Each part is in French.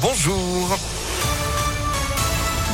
Bonjour.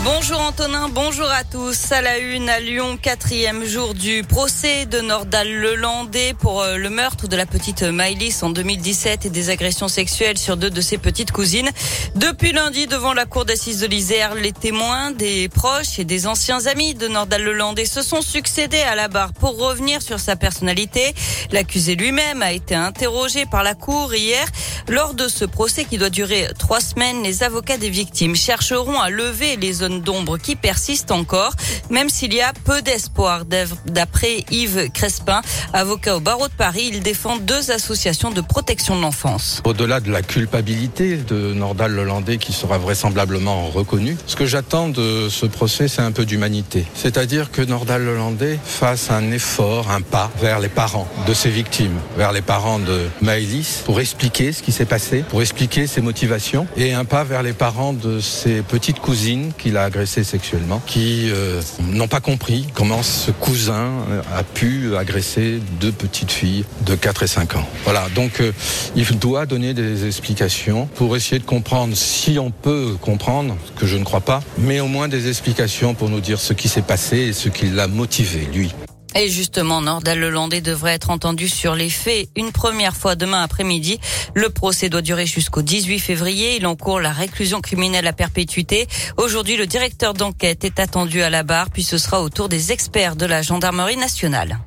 Bonjour Antonin, bonjour à tous. À la une à Lyon, quatrième jour du procès de Nordal Lelandais pour euh, le meurtre de la petite Maïlis en 2017 et des agressions sexuelles sur deux de ses petites cousines. Depuis lundi, devant la cour d'assises de l'Isère, les témoins, des proches et des anciens amis de Nordal Lelandais se sont succédés à la barre pour revenir sur sa personnalité. L'accusé lui-même a été interrogé par la cour hier. Lors de ce procès qui doit durer trois semaines, les avocats des victimes chercheront à lever les zones d'ombre qui persiste encore, même s'il y a peu d'espoir. D'après Yves Crespin, avocat au barreau de Paris, il défend deux associations de protection de l'enfance. Au-delà de la culpabilité de Nordal Lelandais qui sera vraisemblablement reconnu, ce que j'attends de ce procès, c'est un peu d'humanité. C'est-à-dire que Nordal Lelandais fasse un effort, un pas vers les parents de ses victimes, vers les parents de Maëlys, pour expliquer ce qui s'est passé, pour expliquer ses motivations, et un pas vers les parents de ses petites cousines qu'il a agressé sexuellement, qui euh, n'ont pas compris comment ce cousin euh, a pu agresser deux petites filles de 4 et 5 ans. Voilà, donc euh, il doit donner des explications pour essayer de comprendre si on peut comprendre, que je ne crois pas, mais au moins des explications pour nous dire ce qui s'est passé et ce qui l'a motivé, lui. Et justement, Nordal Lelandais devrait être entendu sur les faits une première fois demain après-midi. Le procès doit durer jusqu'au 18 février. Il encourt la réclusion criminelle à perpétuité. Aujourd'hui, le directeur d'enquête est attendu à la barre, puis ce sera au tour des experts de la gendarmerie nationale.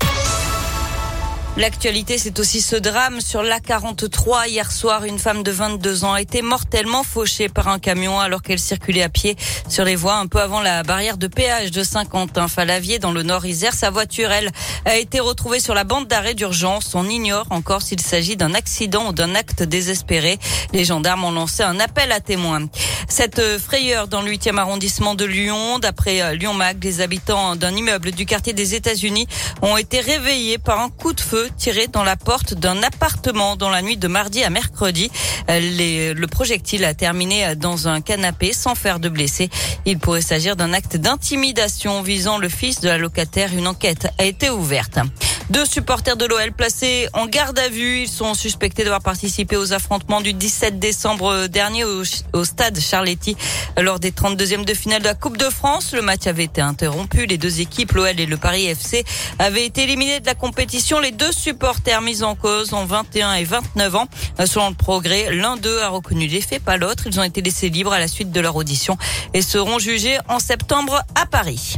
L'actualité, c'est aussi ce drame sur l'A43. Hier soir, une femme de 22 ans a été mortellement fauchée par un camion alors qu'elle circulait à pied sur les voies un peu avant la barrière de péage de Saint-Quentin-Falavier dans le nord Isère. Sa voiture, elle, a été retrouvée sur la bande d'arrêt d'urgence. On ignore encore s'il s'agit d'un accident ou d'un acte désespéré. Les gendarmes ont lancé un appel à témoins. Cette frayeur dans le 8e arrondissement de Lyon, d'après euh, Lyon Mag, les habitants d'un immeuble du quartier des États-Unis ont été réveillés par un coup de feu tiré dans la porte d'un appartement dans la nuit de mardi à mercredi. Euh, le projectile a terminé dans un canapé sans faire de blessés. Il pourrait s'agir d'un acte d'intimidation visant le fils de la locataire. Une enquête a été ouverte. Deux supporters de l'OL placés en garde à vue. Ils sont suspectés d'avoir participé aux affrontements du 17 décembre dernier au, stade Charletti lors des 32e de finale de la Coupe de France. Le match avait été interrompu. Les deux équipes, l'OL et le Paris FC, avaient été éliminés de la compétition. Les deux supporters mis en cause ont 21 et 29 ans. Selon le progrès, l'un d'eux a reconnu les faits, pas l'autre. Ils ont été laissés libres à la suite de leur audition et seront jugés en septembre à Paris.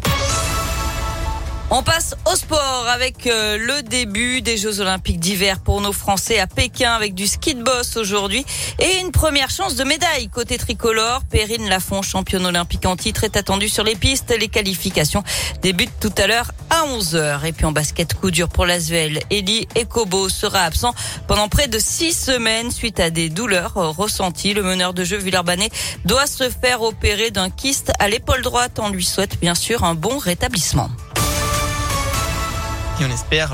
On passe au sport avec euh, le début des Jeux Olympiques d'hiver pour nos Français à Pékin avec du ski de boss aujourd'hui et une première chance de médaille côté tricolore. Perrine Lafont, championne olympique en titre, est attendue sur les pistes. Les qualifications débutent tout à l'heure à 11h. Et puis en basket, coup dur pour l'Asvel. Eli Ekobo sera absent pendant près de six semaines suite à des douleurs ressenties. Le meneur de jeu Villeurbanais doit se faire opérer d'un kyste à l'épaule droite. On lui souhaite bien sûr un bon rétablissement on espère